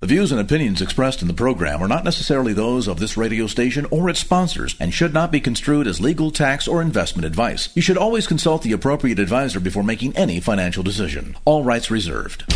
The views and opinions expressed in the program are not necessarily those of this radio station or its sponsors and should not be construed as legal, tax, or investment advice. You should always consult the appropriate advisor before making any financial decision. All rights reserved.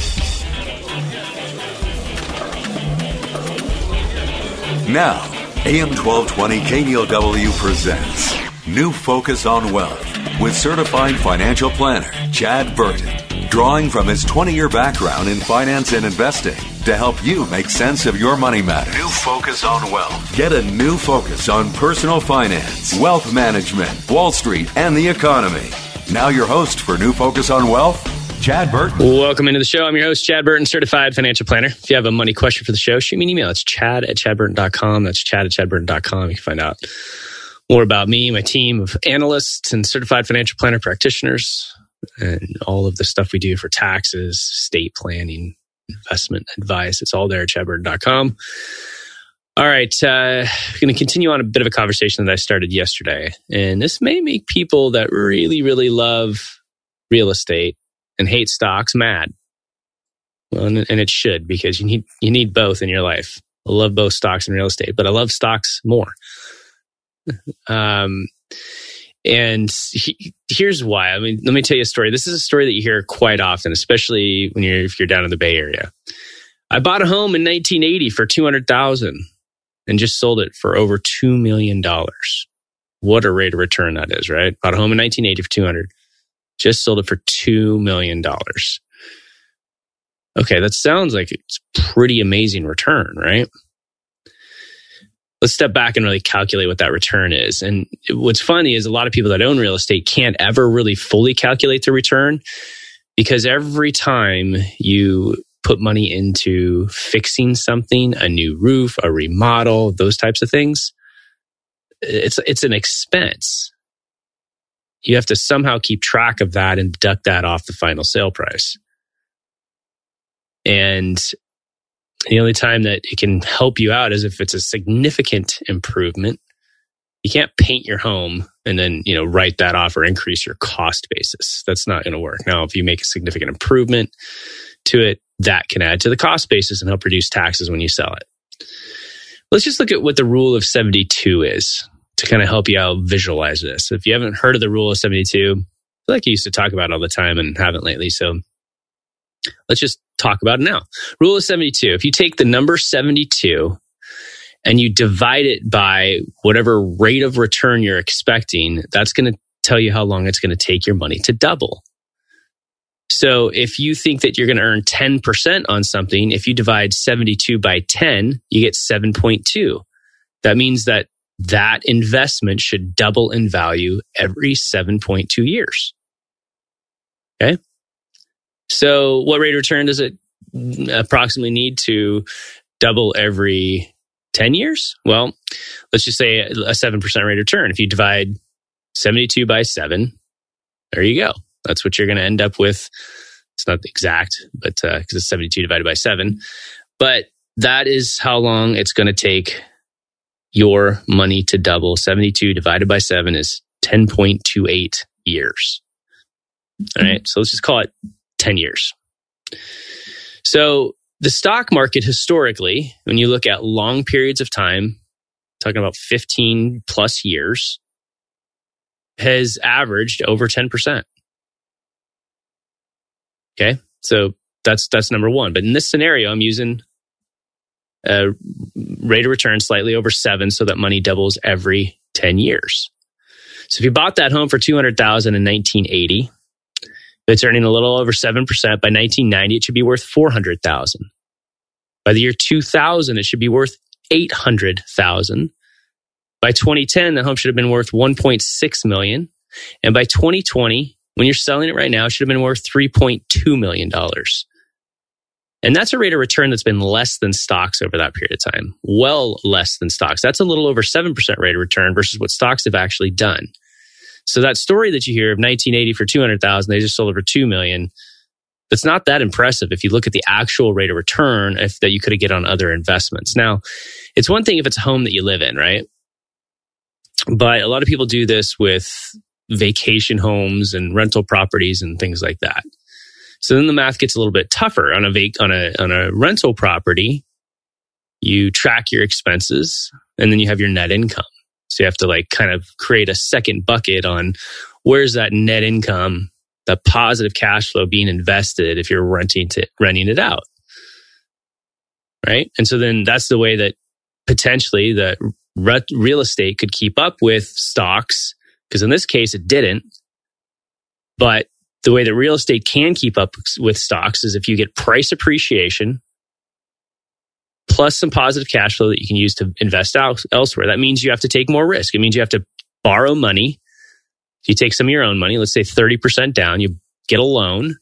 Now, AM 1220 KNELW presents New Focus on Wealth with certified financial planner Chad Burton, drawing from his 20 year background in finance and investing to help you make sense of your money matters. New Focus on Wealth. Get a new focus on personal finance, wealth management, Wall Street, and the economy. Now, your host for New Focus on Wealth, Chad Burton. Welcome into the show. I'm your host, Chad Burton, certified financial planner. If you have a money question for the show, shoot me an email. It's chad at chadburton.com. That's chad at chadburton.com. You can find out more about me, my team of analysts and certified financial planner practitioners, and all of the stuff we do for taxes, estate planning, investment advice. It's all there at chadburton.com. All right, uh, going to continue on a bit of a conversation that I started yesterday, and this may make people that really, really love real estate and hate stocks mad. Well, and it should because you need you need both in your life. I love both stocks and real estate, but I love stocks more. um, and he, here's why. I mean, let me tell you a story. This is a story that you hear quite often, especially when you're if you're down in the Bay Area. I bought a home in 1980 for 200,000 and just sold it for over 2 million dollars. What a rate of return that is, right? Bought a home in 1980 for 200, just sold it for 2 million dollars. Okay, that sounds like it's pretty amazing return, right? Let's step back and really calculate what that return is. And what's funny is a lot of people that own real estate can't ever really fully calculate the return because every time you put money into fixing something, a new roof, a remodel, those types of things, it's it's an expense. You have to somehow keep track of that and deduct that off the final sale price. And the only time that it can help you out is if it's a significant improvement. You can't paint your home and then, you know, write that off or increase your cost basis. That's not going to work. Now, if you make a significant improvement to it, that can add to the cost basis and help reduce taxes when you sell it. Let's just look at what the rule of 72 is to kind of help you out visualize this. If you haven't heard of the rule of 72, I feel like you used to talk about all the time and haven't lately. So let's just talk about it now. Rule of 72. If you take the number 72 and you divide it by whatever rate of return you're expecting, that's going to tell you how long it's going to take your money to double. So if you think that you're going to earn 10% on something, if you divide 72 by 10, you get 7.2. That means that that investment should double in value every 7.2 years. Okay. So, what rate of return does it approximately need to double every 10 years? Well, let's just say a 7% rate of return. If you divide 72 by 7, there you go. That's what you're going to end up with. It's not exact, but because uh, it's 72 divided by 7. But that is how long it's going to take your money to double. 72 divided by 7 is 10.28 years. All right. So let's just call it 10 years. So the stock market historically, when you look at long periods of time, talking about 15 plus years, has averaged over 10%. Okay. So that's, that's number one. But in this scenario, I'm using a rate of return slightly over seven so that money doubles every 10 years. So if you bought that home for 200,000 in 1980, it's earning a little over 7%. By 1990, it should be worth 400,000. By the year 2000, it should be worth 800,000. By 2010, the home should have been worth 1.6 million. And by 2020, when you're selling it right now, it should have been worth 3.2 million dollars. And that's a rate of return that's been less than stocks over that period of time, well less than stocks. That's a little over 7% rate of return versus what stocks have actually done. So that story that you hear of 1980 for 200,000, they just sold for 2 million. That's not that impressive if you look at the actual rate of return if, that you could have get on other investments. Now, it's one thing if it's a home that you live in, right? But a lot of people do this with vacation homes and rental properties and things like that. So then the math gets a little bit tougher on a vac- on a on a rental property. You track your expenses and then you have your net income. So you have to like kind of create a second bucket on where's that net income, the positive cash flow being invested if you're renting to renting it out. Right? And so then that's the way that potentially the real estate could keep up with stocks because in this case it didn't. But the way that real estate can keep up with stocks is if you get price appreciation plus some positive cash flow that you can use to invest out elsewhere. That means you have to take more risk. It means you have to borrow money. If you take some of your own money, let's say 30% down, you get a loan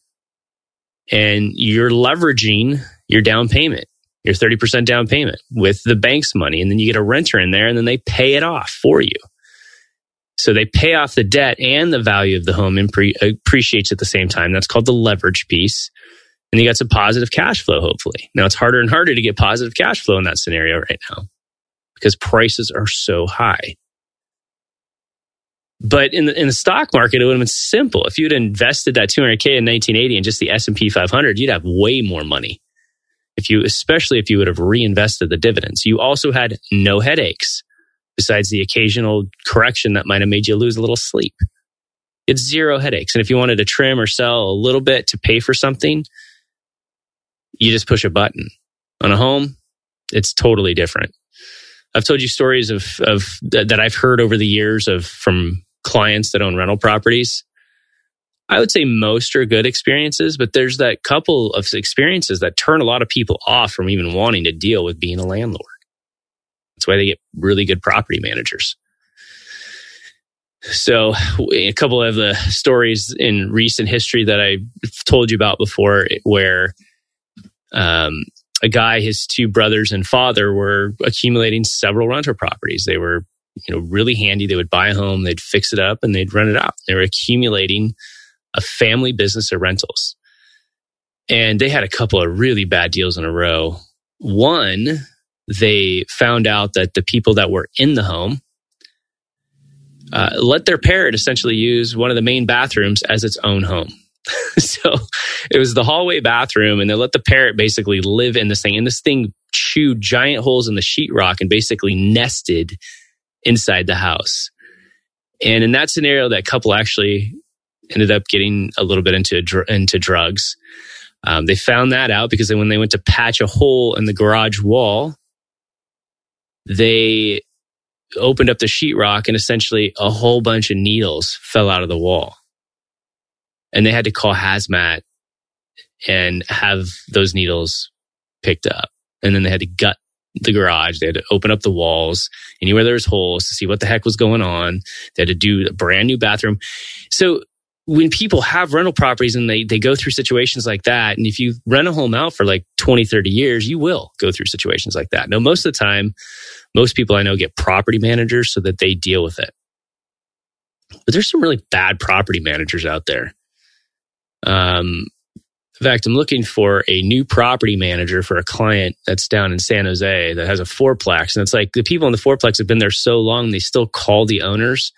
and you're leveraging your down payment, your 30% down payment with the bank's money. And then you get a renter in there and then they pay it off for you. So they pay off the debt and the value of the home impre- uh, appreciates at the same time. That's called the leverage piece. And you got some positive cash flow, hopefully. Now it's harder and harder to get positive cash flow in that scenario right now because prices are so high. But in the, in the stock market, it would have been simple. If you'd invested that 200K in 1980 in just the S&P 500, you'd have way more money. If you, especially if you would have reinvested the dividends, you also had no headaches besides the occasional correction that might have made you lose a little sleep. It's zero headaches. And if you wanted to trim or sell a little bit to pay for something, you just push a button. On a home, it's totally different. I've told you stories of, of that I've heard over the years of from clients that own rental properties. I would say most are good experiences, but there's that couple of experiences that turn a lot of people off from even wanting to deal with being a landlord. That's why they get really good property managers. So, a couple of the stories in recent history that I've told you about before, where um, a guy, his two brothers and father were accumulating several rental properties. They were, you know, really handy. They would buy a home, they'd fix it up, and they'd rent it out. They were accumulating a family business of rentals, and they had a couple of really bad deals in a row. One they found out that the people that were in the home uh, let their parrot essentially use one of the main bathrooms as its own home. so it was the hallway bathroom, and they let the parrot basically live in this thing. And this thing chewed giant holes in the sheetrock and basically nested inside the house. And in that scenario, that couple actually ended up getting a little bit into into drugs. Um, they found that out because when they went to patch a hole in the garage wall, they opened up the sheetrock and essentially a whole bunch of needles fell out of the wall. And they had to call hazmat and have those needles picked up. And then they had to gut the garage. They had to open up the walls anywhere there was holes to see what the heck was going on. They had to do a brand new bathroom. So when people have rental properties and they, they go through situations like that, and if you rent a home out for like 20, 30 years, you will go through situations like that. Now, most of the time, most people I know get property managers so that they deal with it. But there's some really bad property managers out there. Um, in fact, I'm looking for a new property manager for a client that's down in San Jose that has a fourplex. And it's like the people in the fourplex have been there so long, they still call the owners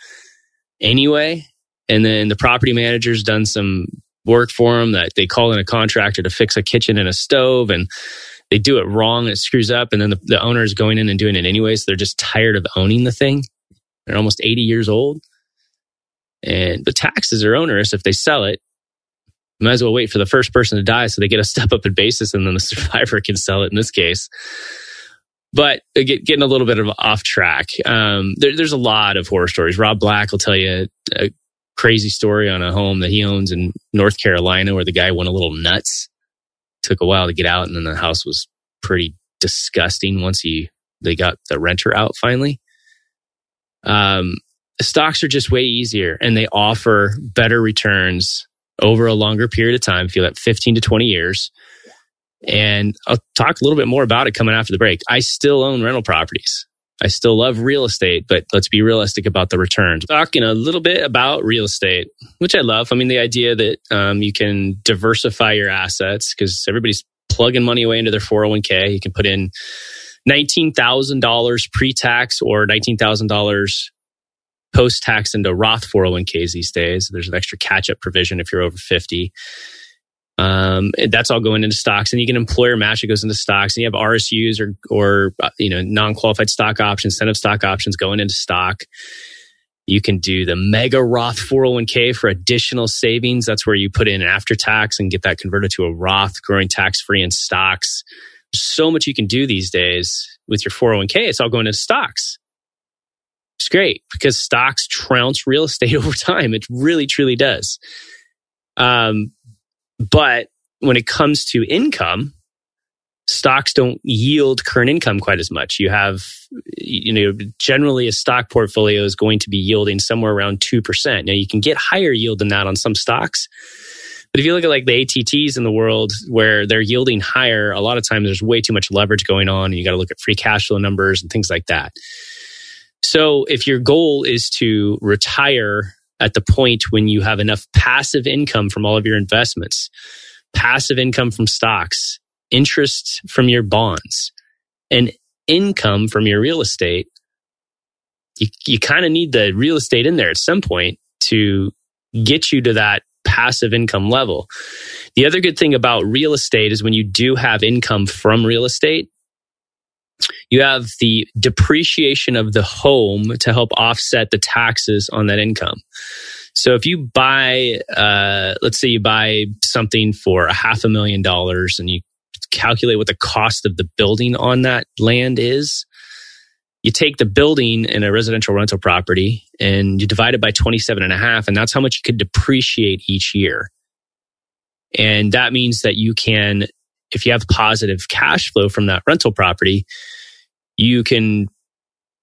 anyway and then the property manager's done some work for them that they call in a contractor to fix a kitchen and a stove and they do it wrong and it screws up. And then the, the owner is going in and doing it anyway. So they're just tired of owning the thing. They're almost 80 years old. And the taxes are onerous if they sell it. Might as well wait for the first person to die so they get a step up in basis and then the survivor can sell it in this case. But uh, getting a little bit of off track, um, there, there's a lot of horror stories. Rob Black will tell you a crazy story on a home that he owns in North Carolina where the guy went a little nuts. Took a while to get out, and then the house was pretty disgusting once he they got the renter out finally. Um, stocks are just way easier and they offer better returns over a longer period of time. Feel like 15 to 20 years. And I'll talk a little bit more about it coming after the break. I still own rental properties. I still love real estate, but let's be realistic about the returns. Talking a little bit about real estate, which I love. I mean, the idea that um, you can diversify your assets because everybody's plugging money away into their 401k. You can put in $19,000 pre tax or $19,000 post tax into Roth 401ks these days. There's an extra catch up provision if you're over 50. Um, that's all going into stocks, and you can employer match. It goes into stocks, and you have RSUs or or uh, you know non qualified stock options, incentive stock options going into stock. You can do the mega Roth 401k for additional savings. That's where you put in after tax and get that converted to a Roth, growing tax free in stocks. There's so much you can do these days with your 401k. It's all going into stocks. It's great because stocks trounce real estate over time. It really, truly does. Um, but when it comes to income, stocks don't yield current income quite as much. You have, you know, generally a stock portfolio is going to be yielding somewhere around 2%. Now you can get higher yield than that on some stocks. But if you look at like the AT&Ts in the world where they're yielding higher, a lot of times there's way too much leverage going on and you got to look at free cash flow numbers and things like that. So if your goal is to retire at the point when you have enough passive income from all of your investments, passive income from stocks, interest from your bonds, and income from your real estate, you, you kind of need the real estate in there at some point to get you to that passive income level. The other good thing about real estate is when you do have income from real estate, you have the depreciation of the home to help offset the taxes on that income. So if you buy, uh, let's say you buy something for a half a million dollars and you calculate what the cost of the building on that land is, you take the building in a residential rental property and you divide it by 27 and a half, and that's how much you could depreciate each year. And that means that you can if you have positive cash flow from that rental property, you can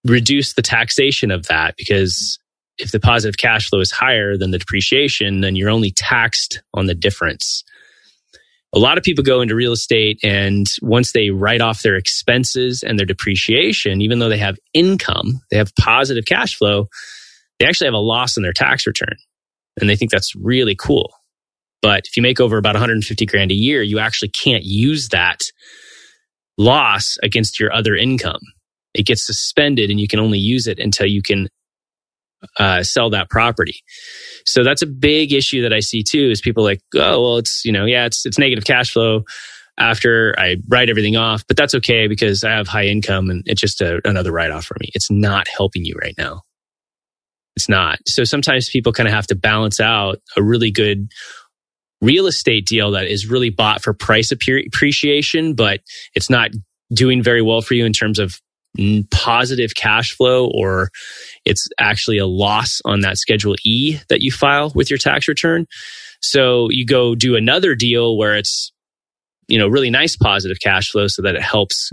reduce the taxation of that because if the positive cash flow is higher than the depreciation, then you're only taxed on the difference. A lot of people go into real estate and once they write off their expenses and their depreciation, even though they have income, they have positive cash flow, they actually have a loss in their tax return. And they think that's really cool. But if you make over about 150 grand a year, you actually can't use that loss against your other income. It gets suspended and you can only use it until you can uh, sell that property. So that's a big issue that I see too is people like, oh, well, it's, you know, yeah, it's, it's negative cash flow after I write everything off, but that's okay because I have high income and it's just a, another write off for me. It's not helping you right now. It's not. So sometimes people kind of have to balance out a really good real estate deal that is really bought for price appreciation, but it's not doing very well for you in terms of positive cash flow or it's actually a loss on that schedule E that you file with your tax return. So you go do another deal where it's you know really nice positive cash flow so that it helps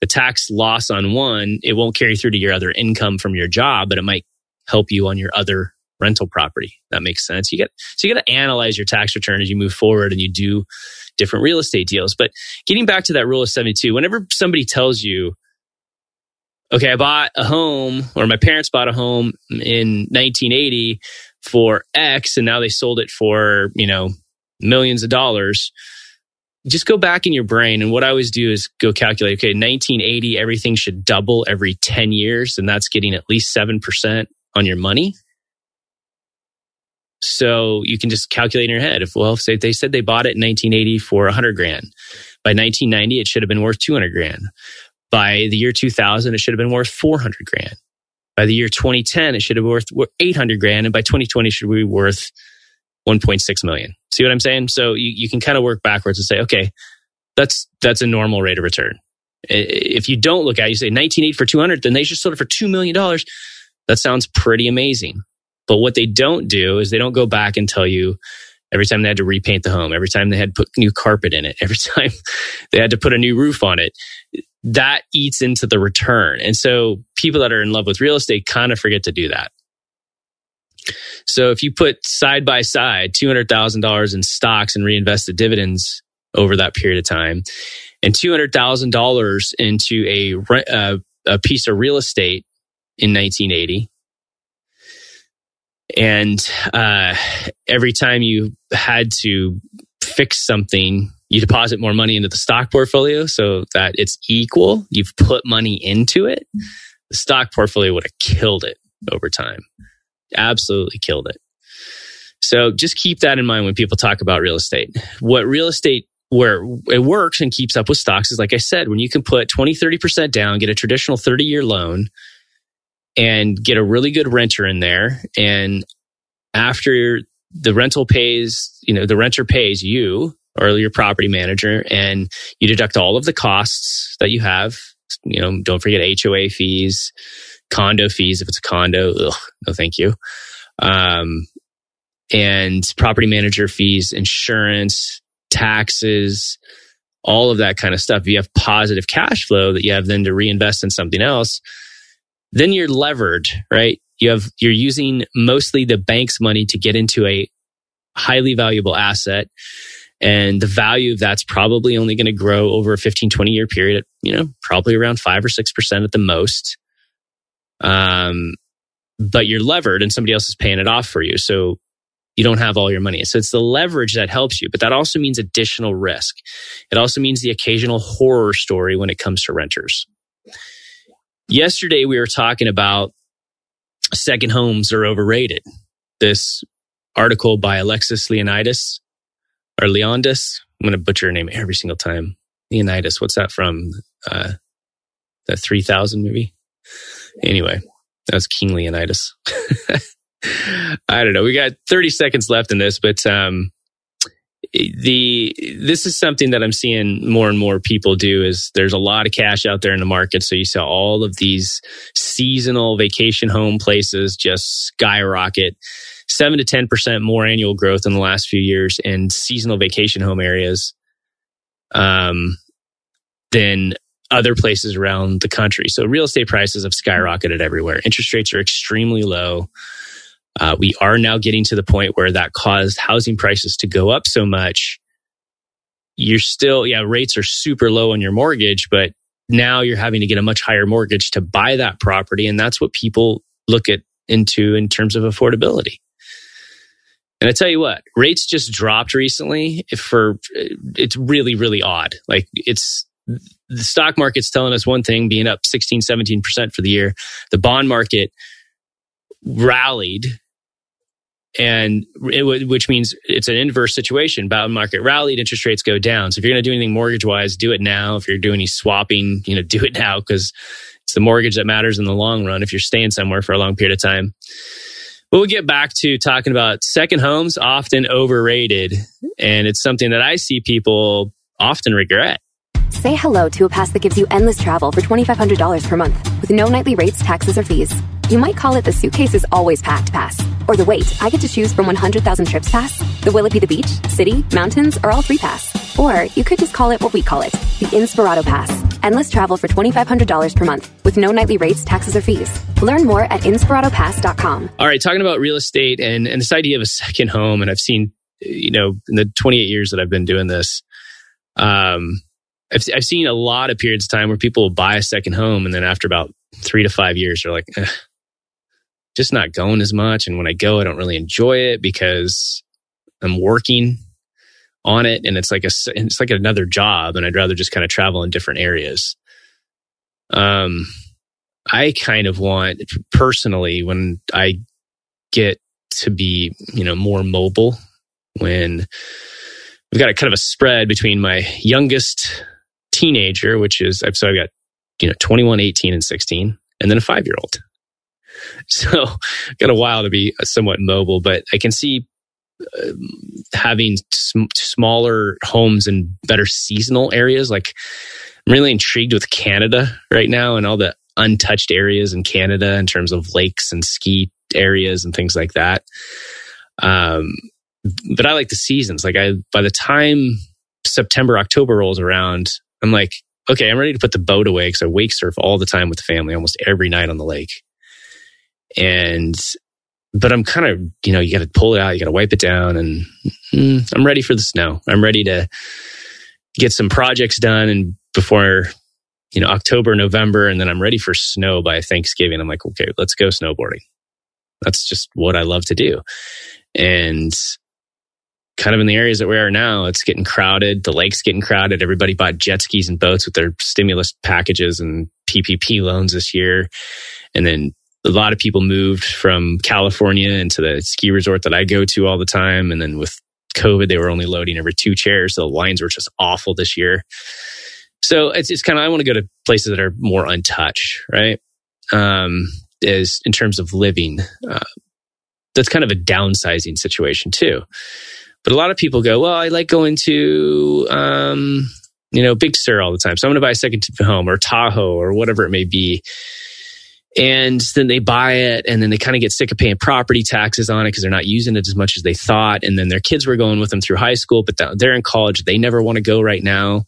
the tax loss on one it won't carry through to your other income from your job but it might help you on your other rental property. That makes sense. You get so you got to analyze your tax return as you move forward and you do different real estate deals. But getting back to that rule of 72, whenever somebody tells you, okay, I bought a home or my parents bought a home in 1980 for X and now they sold it for, you know, millions of dollars. Just go back in your brain. And what I always do is go calculate, okay, 1980, everything should double every 10 years. And that's getting at least 7% on your money. So you can just calculate in your head. If, well, say they said they bought it in 1980 for 100 grand. By 1990, it should have been worth 200 grand. By the year 2000, it should have been worth 400 grand. By the year 2010, it should have been worth 800 grand. And by 2020, it should be worth 1.6 million. See what I'm saying? So you, you can kind of work backwards and say, okay, that's, that's a normal rate of return. If you don't look at it, you say 1980 for 200, then they just sold it for $2 million. That sounds pretty amazing. But what they don't do is they don't go back and tell you every time they had to repaint the home, every time they had to put new carpet in it, every time they had to put a new roof on it. That eats into the return. And so people that are in love with real estate kind of forget to do that. So if you put side by side $200,000 in stocks and reinvested dividends over that period of time, and two hundred thousand dollars into a uh, a piece of real estate in 1980. And uh, every time you had to fix something, you deposit more money into the stock portfolio so that it's equal. You've put money into it. The stock portfolio would have killed it over time. Absolutely killed it. So just keep that in mind when people talk about real estate. What real estate where it works and keeps up with stocks is like I said, when you can put 20, 30% down, get a traditional 30 year loan and get a really good renter in there. And after the rental pays, you know, the renter pays you or your property manager and you deduct all of the costs that you have. You know, don't forget HOA fees, condo fees if it's a condo. Ugh, no, thank you. Um, and property manager fees, insurance, taxes, all of that kind of stuff. If you have positive cash flow that you have then to reinvest in something else, then you're levered, right? You have, you're using mostly the bank's money to get into a highly valuable asset. And the value of that's probably only going to grow over a 15, 20 year period, you know, probably around five or 6% at the most. Um, but you're levered and somebody else is paying it off for you. So you don't have all your money. So it's the leverage that helps you, but that also means additional risk. It also means the occasional horror story when it comes to renters. Yesterday, we were talking about second homes are overrated. This article by Alexis Leonidas or Leondis. I'm going to butcher her name every single time. Leonidas. What's that from? Uh, that 3000 movie? Anyway, that was King Leonidas. I don't know. We got 30 seconds left in this, but um, the this is something that I'm seeing more and more people do is there's a lot of cash out there in the market. So you saw all of these seasonal vacation home places just skyrocket. Seven to 10% more annual growth in the last few years in seasonal vacation home areas um, than other places around the country. So real estate prices have skyrocketed everywhere. Interest rates are extremely low. Uh, we are now getting to the point where that caused housing prices to go up so much. You're still, yeah, rates are super low on your mortgage, but now you're having to get a much higher mortgage to buy that property. And that's what people look at into in terms of affordability. And I tell you what, rates just dropped recently for, it's really, really odd. Like it's, the stock market's telling us one thing, being up 16, 17% for the year. The bond market rallied and it, which means it's an inverse situation. Bond market rallied, interest rates go down. So if you're going to do anything mortgage wise, do it now. If you're doing any swapping, you know, do it now because it's the mortgage that matters in the long run. If you're staying somewhere for a long period of time. But we'll get back to talking about second homes, often overrated, and it's something that I see people often regret. Say hello to a pass that gives you endless travel for $2,500 per month with no nightly rates, taxes, or fees. You might call it the suitcase is always packed pass. Or the wait, I get to choose from 100,000 trips pass. The will it be the beach, city, mountains, or all three pass. Or you could just call it what we call it, the Inspirato Pass. Endless travel for $2,500 per month with no nightly rates, taxes, or fees. Learn more at inspiratopass.com. All right, talking about real estate and, and this idea of a second home. And I've seen, you know, in the 28 years that I've been doing this, um, I've, I've seen a lot of periods of time where people buy a second home and then after about three to five years, they're like, eh, just not going as much. And when I go, I don't really enjoy it because I'm working on it and it's like a, it's like another job and I'd rather just kind of travel in different areas. Um, I kind of want personally when I get to be, you know, more mobile when we've got a kind of a spread between my youngest teenager, which is, so I've got, you know, 21, 18, and 16, and then a five year old. So, got a while to be somewhat mobile, but I can see uh, having sm- smaller homes in better seasonal areas. Like, I'm really intrigued with Canada right now and all the untouched areas in Canada in terms of lakes and ski areas and things like that. Um, but I like the seasons. Like, I by the time September, October rolls around, I'm like, okay, I'm ready to put the boat away because I wake surf all the time with the family, almost every night on the lake. And, but I'm kind of, you know, you got to pull it out, you got to wipe it down, and mm, I'm ready for the snow. I'm ready to get some projects done and before you know October, November, and then I'm ready for snow by Thanksgiving. I'm like, okay, let's go snowboarding. That's just what I love to do. And kind of in the areas that we are now, it's getting crowded. The lake's getting crowded. Everybody bought jet skis and boats with their stimulus packages and PPP loans this year. And then a lot of people moved from California into the ski resort that I go to all the time. And then with COVID, they were only loading over two chairs. So the lines were just awful this year. So it's, it's kind of, I want to go to places that are more untouched, right? Um, is in terms of living. Uh, that's kind of a downsizing situation too. But a lot of people go, well, I like going to, um, you know, Big Sur all the time. So I'm going to buy a second home or Tahoe or whatever it may be. And then they buy it and then they kind of get sick of paying property taxes on it because they're not using it as much as they thought. And then their kids were going with them through high school, but they're in college. They never want to go right now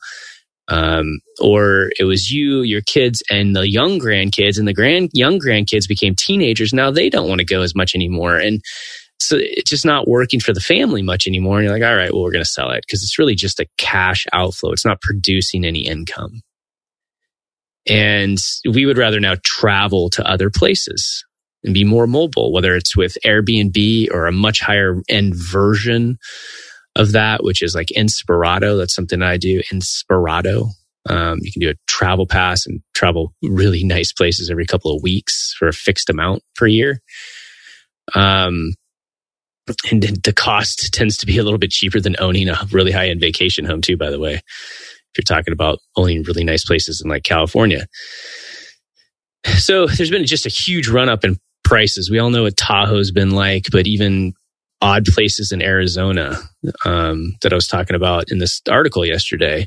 um, or it was you, your kids, and the young grandkids, and the grand young grandkids became teenagers. Now they don't want to go as much anymore, and so it's just not working for the family much anymore. And you're like, all right, well, we're going to sell it because it's really just a cash outflow. It's not producing any income, and we would rather now travel to other places and be more mobile, whether it's with Airbnb or a much higher end version of that, which is like Inspirato. That's something that I do. Inspirato. Um, you can do a travel pass and travel really nice places every couple of weeks for a fixed amount per year. Um, and the cost tends to be a little bit cheaper than owning a really high end vacation home, too, by the way. If you're talking about owning really nice places in like California. So there's been just a huge run up in prices. We all know what Tahoe's been like, but even odd places in Arizona um, that I was talking about in this article yesterday.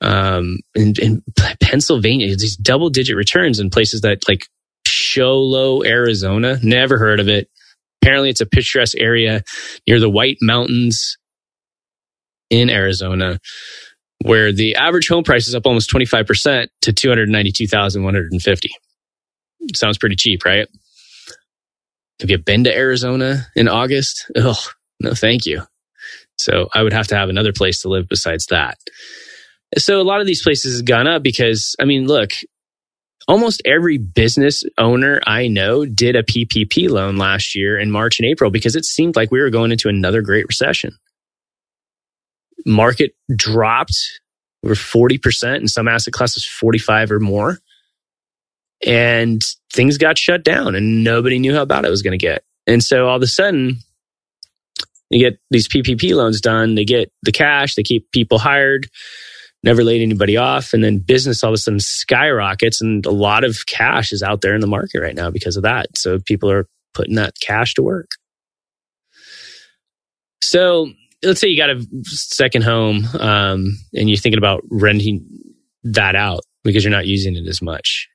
Um, in, in Pennsylvania, these double digit returns in places that like Show Low, Arizona. Never heard of it. Apparently, it's a picturesque area near the White Mountains in Arizona, where the average home price is up almost 25% to 292,150. Sounds pretty cheap, right? Have you been to Arizona in August? Oh, no, thank you. So I would have to have another place to live besides that. So a lot of these places have gone up because, I mean, look, almost every business owner I know did a PPP loan last year in March and April because it seemed like we were going into another great recession. Market dropped over 40% in some asset classes, 45 or more and things got shut down and nobody knew how bad it was going to get. And so all of a sudden, you get these PPP loans done, they get the cash, they keep people hired, never laid anybody off. And then business all of a sudden skyrockets, and a lot of cash is out there in the market right now because of that. So people are putting that cash to work. So let's say you got a second home um, and you're thinking about renting that out because you're not using it as much.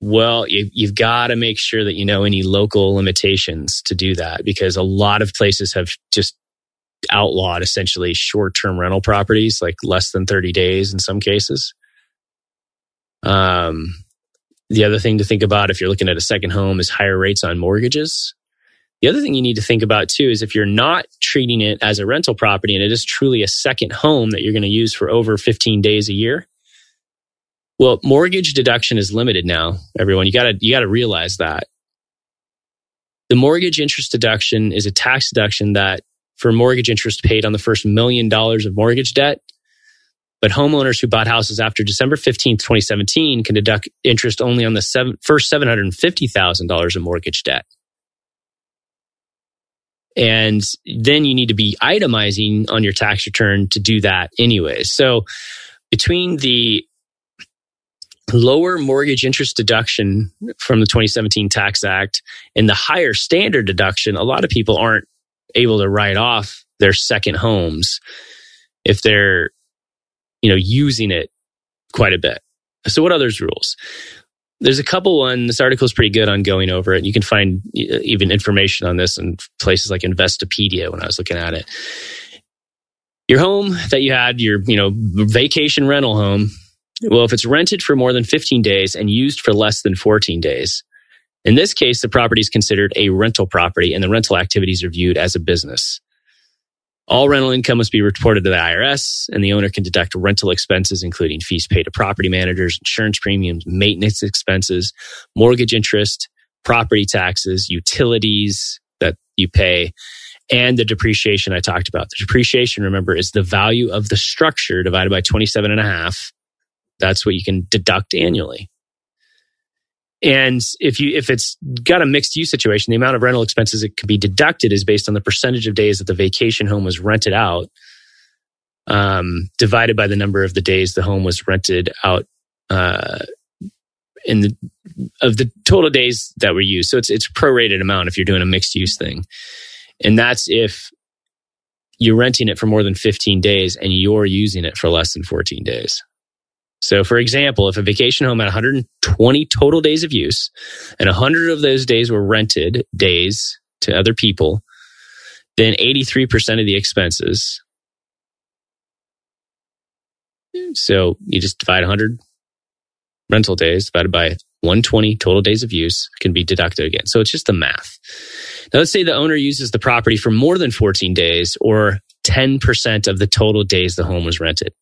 Well, you, you've got to make sure that you know any local limitations to do that because a lot of places have just outlawed essentially short term rental properties, like less than 30 days in some cases. Um, the other thing to think about if you're looking at a second home is higher rates on mortgages. The other thing you need to think about too is if you're not treating it as a rental property and it is truly a second home that you're going to use for over 15 days a year, well, mortgage deduction is limited now, everyone. You gotta, you gotta realize that. The mortgage interest deduction is a tax deduction that for mortgage interest paid on the first million dollars of mortgage debt. But homeowners who bought houses after December 15th, 2017 can deduct interest only on the seven, first $750,000 of mortgage debt. And then you need to be itemizing on your tax return to do that anyway. So between the lower mortgage interest deduction from the 2017 Tax Act and the higher standard deduction, a lot of people aren't able to write off their second homes if they're, you know, using it quite a bit. So what others rules? There's a couple one. This article is pretty good on going over it. You can find even information on this in places like Investopedia when I was looking at it. Your home that you had, your, you know, vacation rental home, well, if it's rented for more than 15 days and used for less than 14 days, in this case, the property is considered a rental property and the rental activities are viewed as a business. All rental income must be reported to the IRS, and the owner can deduct rental expenses, including fees paid to property managers, insurance premiums, maintenance expenses, mortgage interest, property taxes, utilities that you pay, and the depreciation I talked about. The depreciation, remember, is the value of the structure divided by 27 and a half. That's what you can deduct annually. And if you if it's got a mixed use situation, the amount of rental expenses that can be deducted is based on the percentage of days that the vacation home was rented out, um, divided by the number of the days the home was rented out uh, in the of the total days that were used. So it's it's prorated amount if you're doing a mixed use thing, and that's if you're renting it for more than 15 days and you're using it for less than 14 days. So, for example, if a vacation home had 120 total days of use and 100 of those days were rented days to other people, then 83% of the expenses. So you just divide 100 rental days divided by 120 total days of use can be deducted again. So it's just the math. Now, let's say the owner uses the property for more than 14 days or 10% of the total days the home was rented.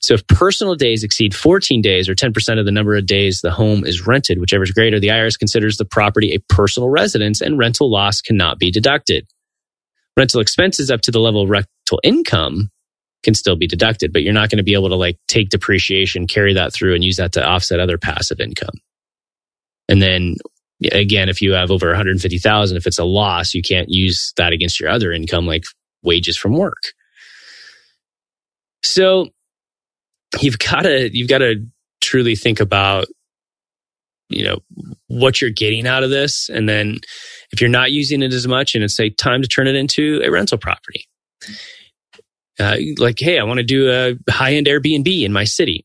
So if personal days exceed 14 days or 10% of the number of days the home is rented, whichever is greater, the IRS considers the property a personal residence and rental loss cannot be deducted. Rental expenses up to the level of rental income can still be deducted, but you're not going to be able to like take depreciation, carry that through and use that to offset other passive income. And then again, if you have over 150,000, if it's a loss, you can't use that against your other income like wages from work. So you've got to you've got to truly think about you know what you're getting out of this. And then if you're not using it as much and it's say time to turn it into a rental property uh, like hey i want to do a high-end airbnb in my city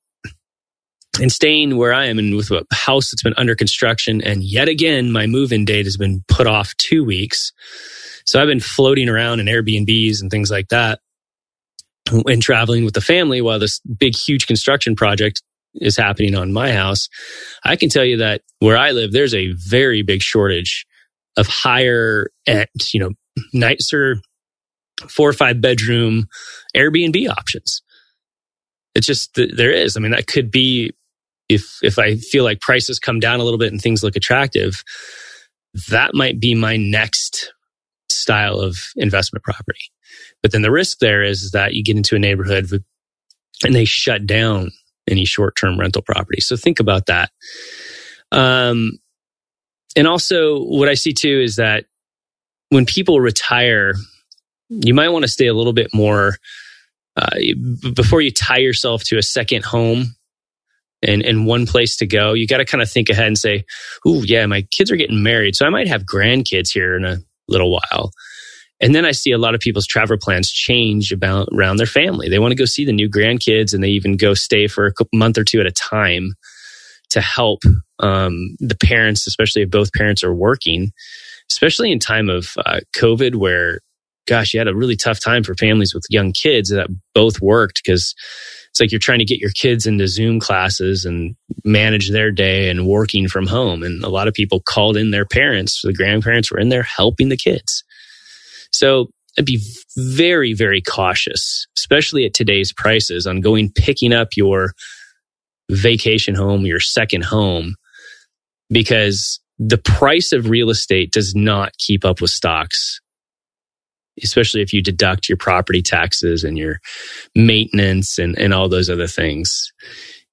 and staying where i am and with a house that's been under construction. And yet again my move-in date has been put off two weeks. So i've been floating around in airbnbs and things like that and traveling with the family while this big, huge construction project is happening on my house, I can tell you that where I live, there's a very big shortage of higher end, you know, nicer four or five bedroom Airbnb options. It's just there is. I mean, that could be if if I feel like prices come down a little bit and things look attractive, that might be my next style of investment property. But then the risk there is, that you get into a neighborhood with, and they shut down any short term rental property. So think about that. Um, and also, what I see too is that when people retire, you might want to stay a little bit more uh, before you tie yourself to a second home and, and one place to go. You got to kind of think ahead and say, "Ooh, yeah, my kids are getting married, so I might have grandkids here in a little while." And then I see a lot of people's travel plans change about around their family. They want to go see the new grandkids and they even go stay for a month or two at a time to help um, the parents, especially if both parents are working, especially in time of uh, COVID where gosh, you had a really tough time for families with young kids that both worked because it's like you're trying to get your kids into Zoom classes and manage their day and working from home. And a lot of people called in their parents, the grandparents were in there helping the kids. So I'd be very, very cautious, especially at today's prices, on going picking up your vacation home, your second home, because the price of real estate does not keep up with stocks, especially if you deduct your property taxes and your maintenance and, and all those other things.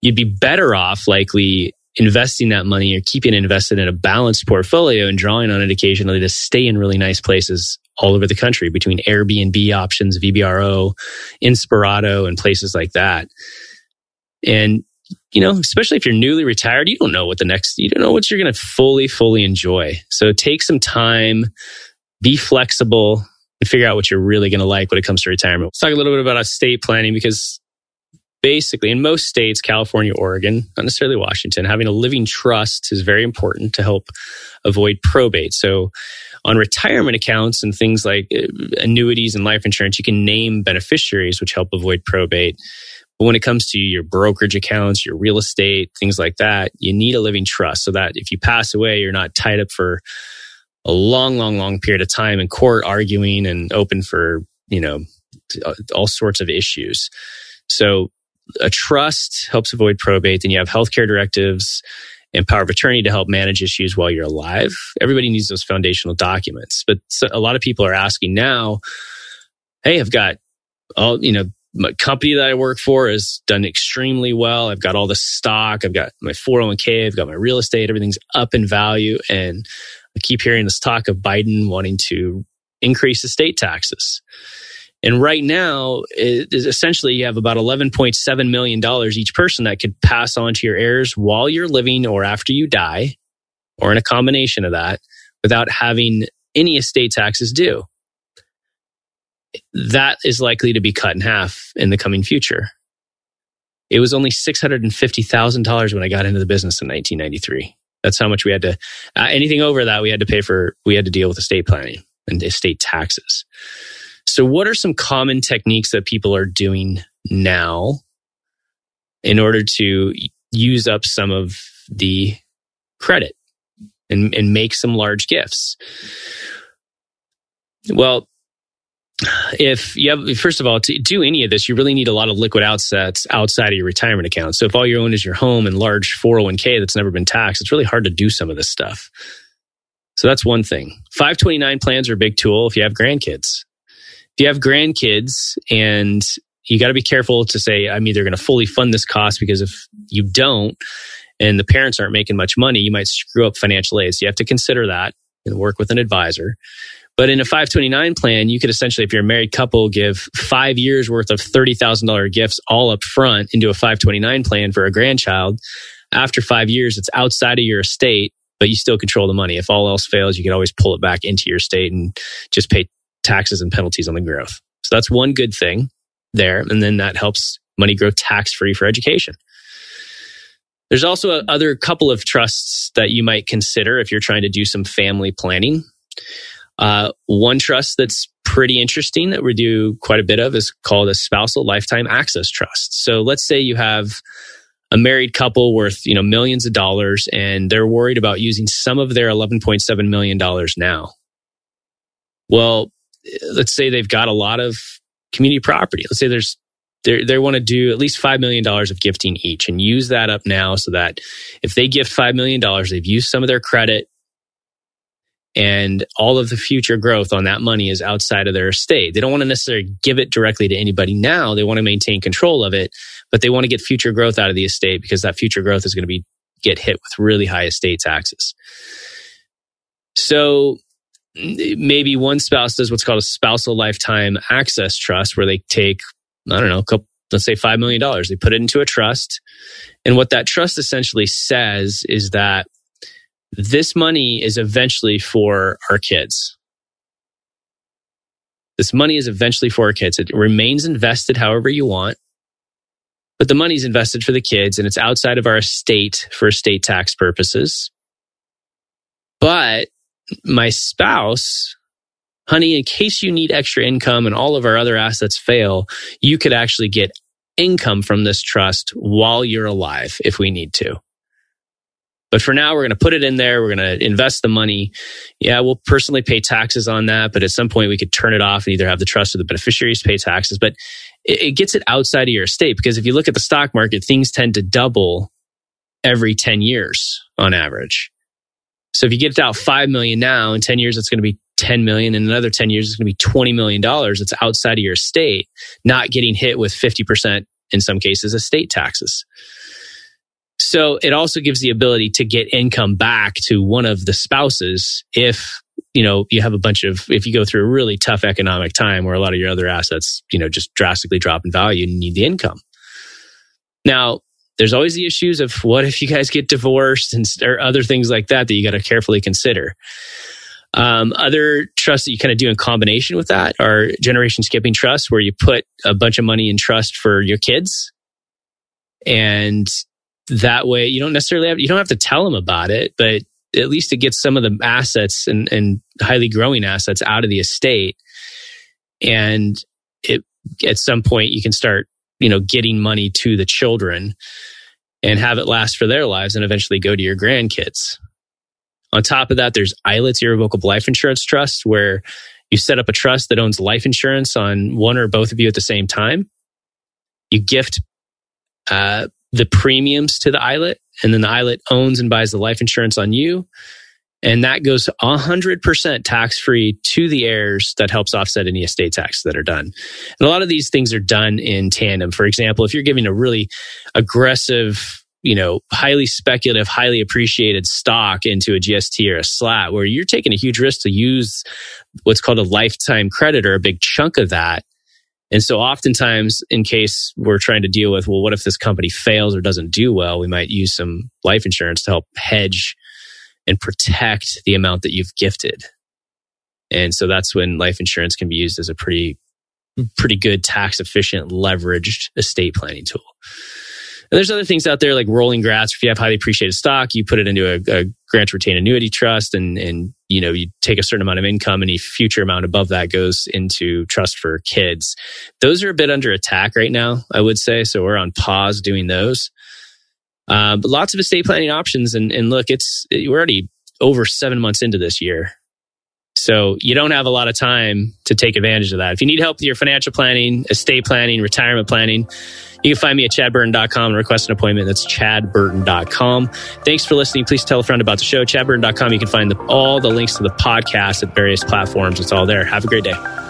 You'd be better off likely investing that money or keeping it invested in a balanced portfolio and drawing on it occasionally to stay in really nice places all over the country between Airbnb options, VRBO, Inspirato, and places like that. And, you know, especially if you're newly retired, you don't know what the next, you don't know what you're going to fully, fully enjoy. So take some time, be flexible, and figure out what you're really going to like when it comes to retirement. Let's talk a little bit about estate planning because basically in most states, California, Oregon, not necessarily Washington, having a living trust is very important to help avoid probate. So on retirement accounts and things like uh, annuities and life insurance, you can name beneficiaries, which help avoid probate. But when it comes to your brokerage accounts, your real estate, things like that, you need a living trust so that if you pass away, you're not tied up for a long, long, long period of time in court arguing and open for you know, all sorts of issues. So a trust helps avoid probate. Then you have healthcare directives and power of attorney to help manage issues while you're alive. Everybody needs those foundational documents. But a lot of people are asking now, hey, I've got all, you know, my company that I work for has done extremely well. I've got all the stock. I've got my 401k. I've got my real estate. Everything's up in value. And I keep hearing this talk of Biden wanting to increase the state taxes. And right now, it is essentially you have about $11.7 million each person that could pass on to your heirs while you're living or after you die, or in a combination of that, without having any estate taxes due. That is likely to be cut in half in the coming future. It was only $650,000 when I got into the business in 1993. That's how much we had to, uh, anything over that, we had to pay for, we had to deal with estate planning and estate taxes. So, what are some common techniques that people are doing now in order to use up some of the credit and, and make some large gifts? Well, if you have, first of all, to do any of this, you really need a lot of liquid assets outside of your retirement account. So if all you own is your home and large 401k that's never been taxed, it's really hard to do some of this stuff. So that's one thing. 529 plans are a big tool if you have grandkids if you have grandkids and you got to be careful to say, I'm either going to fully fund this cost because if you don't and the parents aren't making much money, you might screw up financial aid. So you have to consider that and work with an advisor. But in a 529 plan, you could essentially, if you're a married couple, give five years worth of $30,000 gifts all up front into a 529 plan for a grandchild. After five years, it's outside of your estate, but you still control the money. If all else fails, you can always pull it back into your estate and just pay taxes and penalties on the growth. So that's one good thing there. And then that helps money grow tax free for education. There's also a other couple of trusts that you might consider if you're trying to do some family planning. Uh, one trust that's pretty interesting that we do quite a bit of is called a spousal lifetime access trust. So let's say you have a married couple worth you know millions of dollars and they're worried about using some of their 11.7 million dollars now. Well, let's say they've got a lot of community property. Let's say there's they they want to do at least five million dollars of gifting each and use that up now so that if they gift five million dollars, they've used some of their credit and all of the future growth on that money is outside of their estate. They don't want to necessarily give it directly to anybody now. They want to maintain control of it, but they want to get future growth out of the estate because that future growth is going to be get hit with really high estate taxes. So maybe one spouse does what's called a spousal lifetime access trust where they take i don't know couple, let's say $5 million they put it into a trust and what that trust essentially says is that this money is eventually for our kids. This money is eventually for our kids. It remains invested however you want but the money is invested for the kids and it's outside of our estate for estate tax purposes. But my spouse, honey, in case you need extra income and all of our other assets fail, you could actually get income from this trust while you're alive if we need to. But for now, we're going to put it in there. We're going to invest the money. Yeah, we'll personally pay taxes on that, but at some point we could turn it off and either have the trust or the beneficiaries pay taxes. But it, it gets it outside of your estate because if you look at the stock market, things tend to double every 10 years on average. So if you get out 5 million now, in 10 years, it's going to be 10 million. In another 10 years, it's going to be 20 million dollars. It's outside of your estate, not getting hit with 50% in some cases estate taxes. So it also gives the ability to get income back to one of the spouses if you know you have a bunch of if you go through a really tough economic time where a lot of your other assets you know just drastically drop in value and you need the income. Now, there's always the issues of what if you guys get divorced and other things like that that you got to carefully consider. Um, other trusts that you kind of do in combination with that are generation skipping trusts, where you put a bunch of money in trust for your kids, and that way you don't necessarily have you don't have to tell them about it, but at least it gets some of the assets and, and highly growing assets out of the estate, and it at some point you can start you know, getting money to the children and have it last for their lives and eventually go to your grandkids. On top of that, there's ILIT's Irrevocable Life Insurance Trust, where You set up a trust that owns life insurance on one or both of you at the same time. You gift uh, the premiums to the ILIT, and then the ILIT owns and buys the life insurance on you. And that goes 100% tax free to the heirs that helps offset any estate taxes that are done. And a lot of these things are done in tandem. For example, if you're giving a really aggressive, you know, highly speculative, highly appreciated stock into a GST or a SLAT, where you're taking a huge risk to use what's called a lifetime credit or a big chunk of that. And so oftentimes in case we're trying to deal with, well, what if this company fails or doesn't do well? We might use some life insurance to help hedge and protect the amount that you've gifted. And so that's when life insurance can be used as a pretty, pretty good tax efficient leveraged estate planning tool. And there's other things out there like rolling GRATs. If you have highly appreciated stock, you put it into a, a grant retain annuity trust and, and, you know, you take a certain amount of income any future amount above that goes into trust for kids. Those are a bit under attack right now, I would say. So we're on pause doing those. Uh, but lots of estate planning options. And, and look, it's, we're already over seven months into this year. So you don't have a lot of time to take advantage of that. If you need help with your financial planning, estate planning, retirement planning, you can find me at chadburton.com and request an appointment. That's chadburton.com. Thanks for listening. Please tell a friend about the show. chadburton.com. You can find the, all the links to the podcast at various platforms. It's all there. Have a great day.